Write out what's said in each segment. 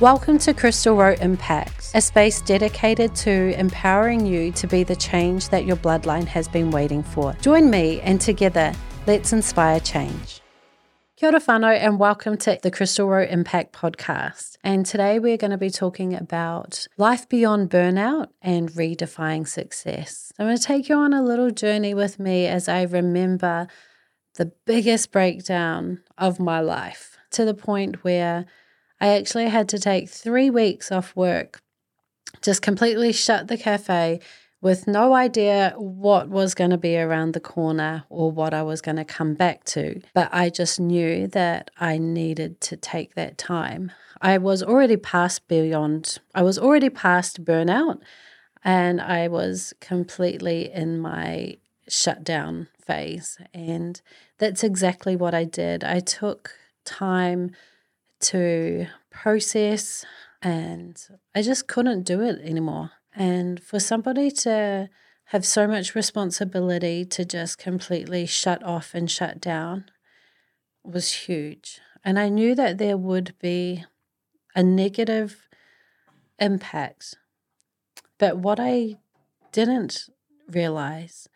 Welcome to Krystal Rowe Impact, a space dedicated to empowering you to be the change that your bloodline has been waiting for. Join me and together, let's inspire change. Kia ora whanau and welcome to the Krystal Rowe Impact podcast. And today we're going to be talking about life beyond burnout and redefining success. I'm going to take you on a little journey with me as I remember the biggest breakdown of my life to the point where I actually had to take three weeks off work, just completely shut the cafe with no idea what was going to be around the corner or what I was going to come back to. But I just knew that I needed to take that time. I was already past beyond, I was already past burnout, and I was completely in my shutdown phase. And that's exactly what I did. I took time to process, and I just couldn't do it anymore. And for somebody to have so much responsibility to just completely shut off and shut down was huge. And I knew that there would be a negative impact. But what I didn't realize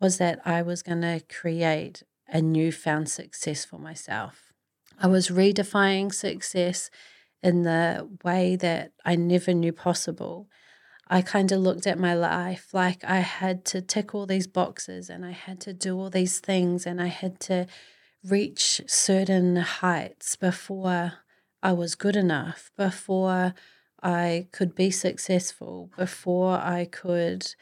was that I was going to create a newfound success for myself. I was redefining success in the way that I never knew possible. I kind of looked at my life like I had to tick all these boxes and I had to do all these things and I had to reach certain heights before I was good enough, before I could be successful, before I could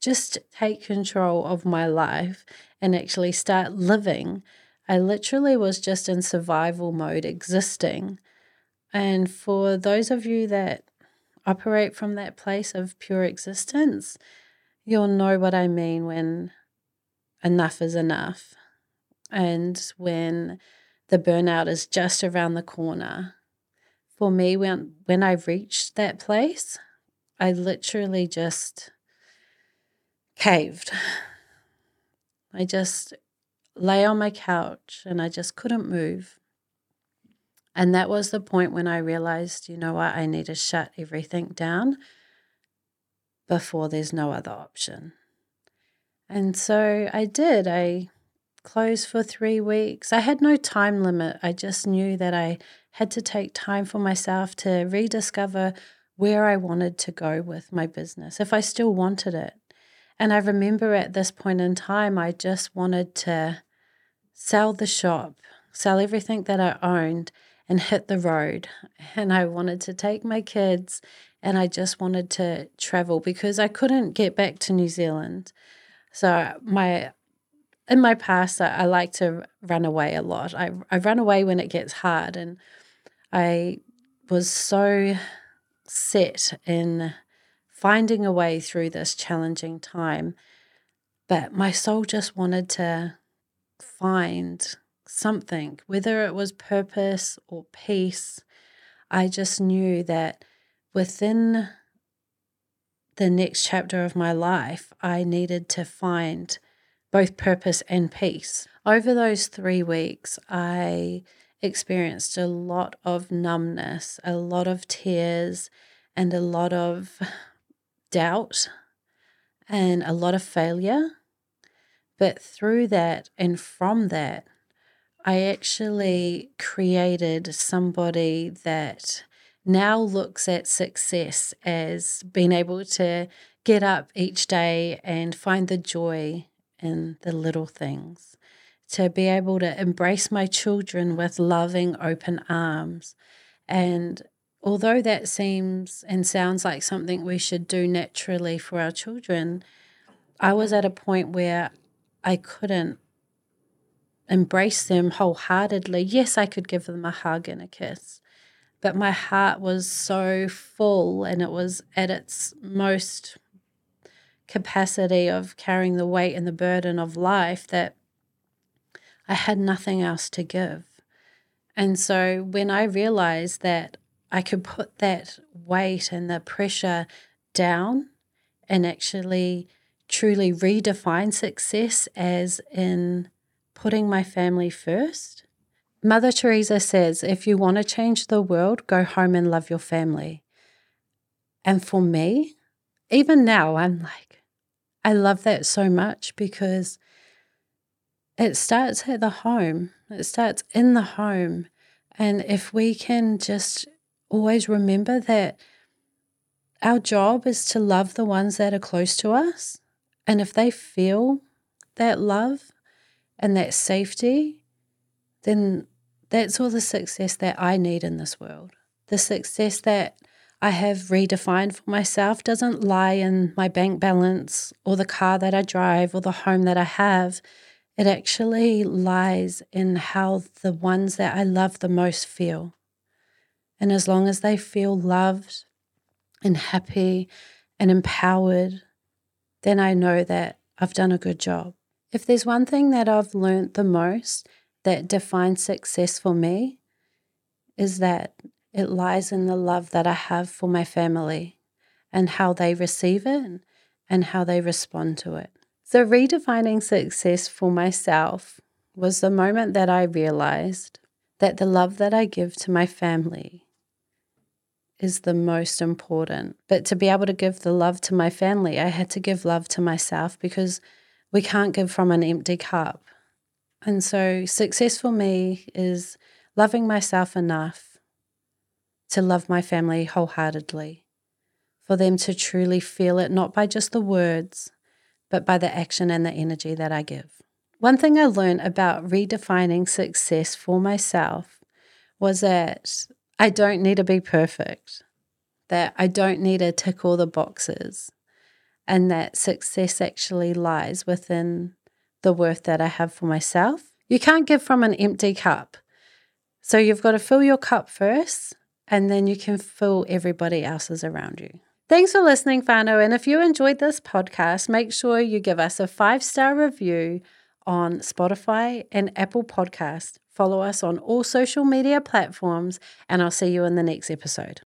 just take control of my life and actually start living I literally was just in survival mode, existing. And for those of you that operate from that place of pure existence, you'll know what I mean when enough is enough and when the burnout is just around the corner. For me, when, when I reached that place, I literally just caved. I just lay on my couch and I just couldn't move. And that was the point when I realized, you know what, I need to shut everything down before there's no other option. And so I did. I closed for three weeks. I had no time limit. I just knew that I had to take time for myself to rediscover where I wanted to go with my business, if I still wanted it. And I remember at this point in time, I just wanted to sell the shop, sell everything that I owned, and hit the road. And I wanted to take my kids and I just wanted to travel because I couldn't get back to New Zealand. So my in my past I, I like to run away a lot. I I run away when it gets hard and I was so set in finding a way through this challenging time. But my soul just wanted to find something, whether it was purpose or peace. I just knew that within the next chapter of my life, I needed to find both purpose and peace. Over those three weeks, I experienced a lot of numbness, a lot of tears, and a lot of doubt and a lot of failure. But through that and from that, I actually created somebody that now looks at success as being able to get up each day and find the joy in the little things, to be able to embrace my children with loving, open arms, and although that seems and sounds like something we should do naturally for our children, I was at a point where I couldn't embrace them wholeheartedly. Yes, I could give them a hug and a kiss, but my heart was so full and it was at its most capacity of carrying the weight and the burden of life that I had nothing else to give. And so when I realized that I could put that weight and the pressure down and actually truly redefine success as in putting my family first, Mother Teresa says, if you want to change the world, go home and love your family. And for me, even now, I'm like, I love that so much because it starts at the home, it starts in the home. And if we can just always remember that our job is to love the ones that are close to us. And if they feel that love and that safety, then that's all the success that I need in this world. The success that I have redefined for myself doesn't lie in my bank balance or the car that I drive or the home that I have. It actually lies in how the ones that I love the most feel. And as long as they feel loved and happy and empowered, then I know that I've done a good job. If there's one thing that I've learned the most that defines success for me, is that it lies in the love that I have for my family and how they receive it and how they respond to it. So, redefining success for myself was the moment that I realized that the love that I give to my family is the most important. But to be able to give the love to my family, I had to give love to myself because we can't give from an empty cup. And so, success for me is loving myself enough to love my family wholeheartedly, for them to truly feel it, not by just the words, but by the action and the energy that I give. One thing I learned about redefining success for myself was that I don't need to be perfect, that I don't need to tick all the boxes, and that success actually lies within the worth that I have for myself. You can't give from an empty cup. So you've got to fill your cup first, and then you can fill everybody else's around you. Thanks for listening, whanau. And if you enjoyed this podcast, make sure you give us a five star review on Spotify and Apple Podcast. Follow us on all social media platforms, and I'll see you in the next episode.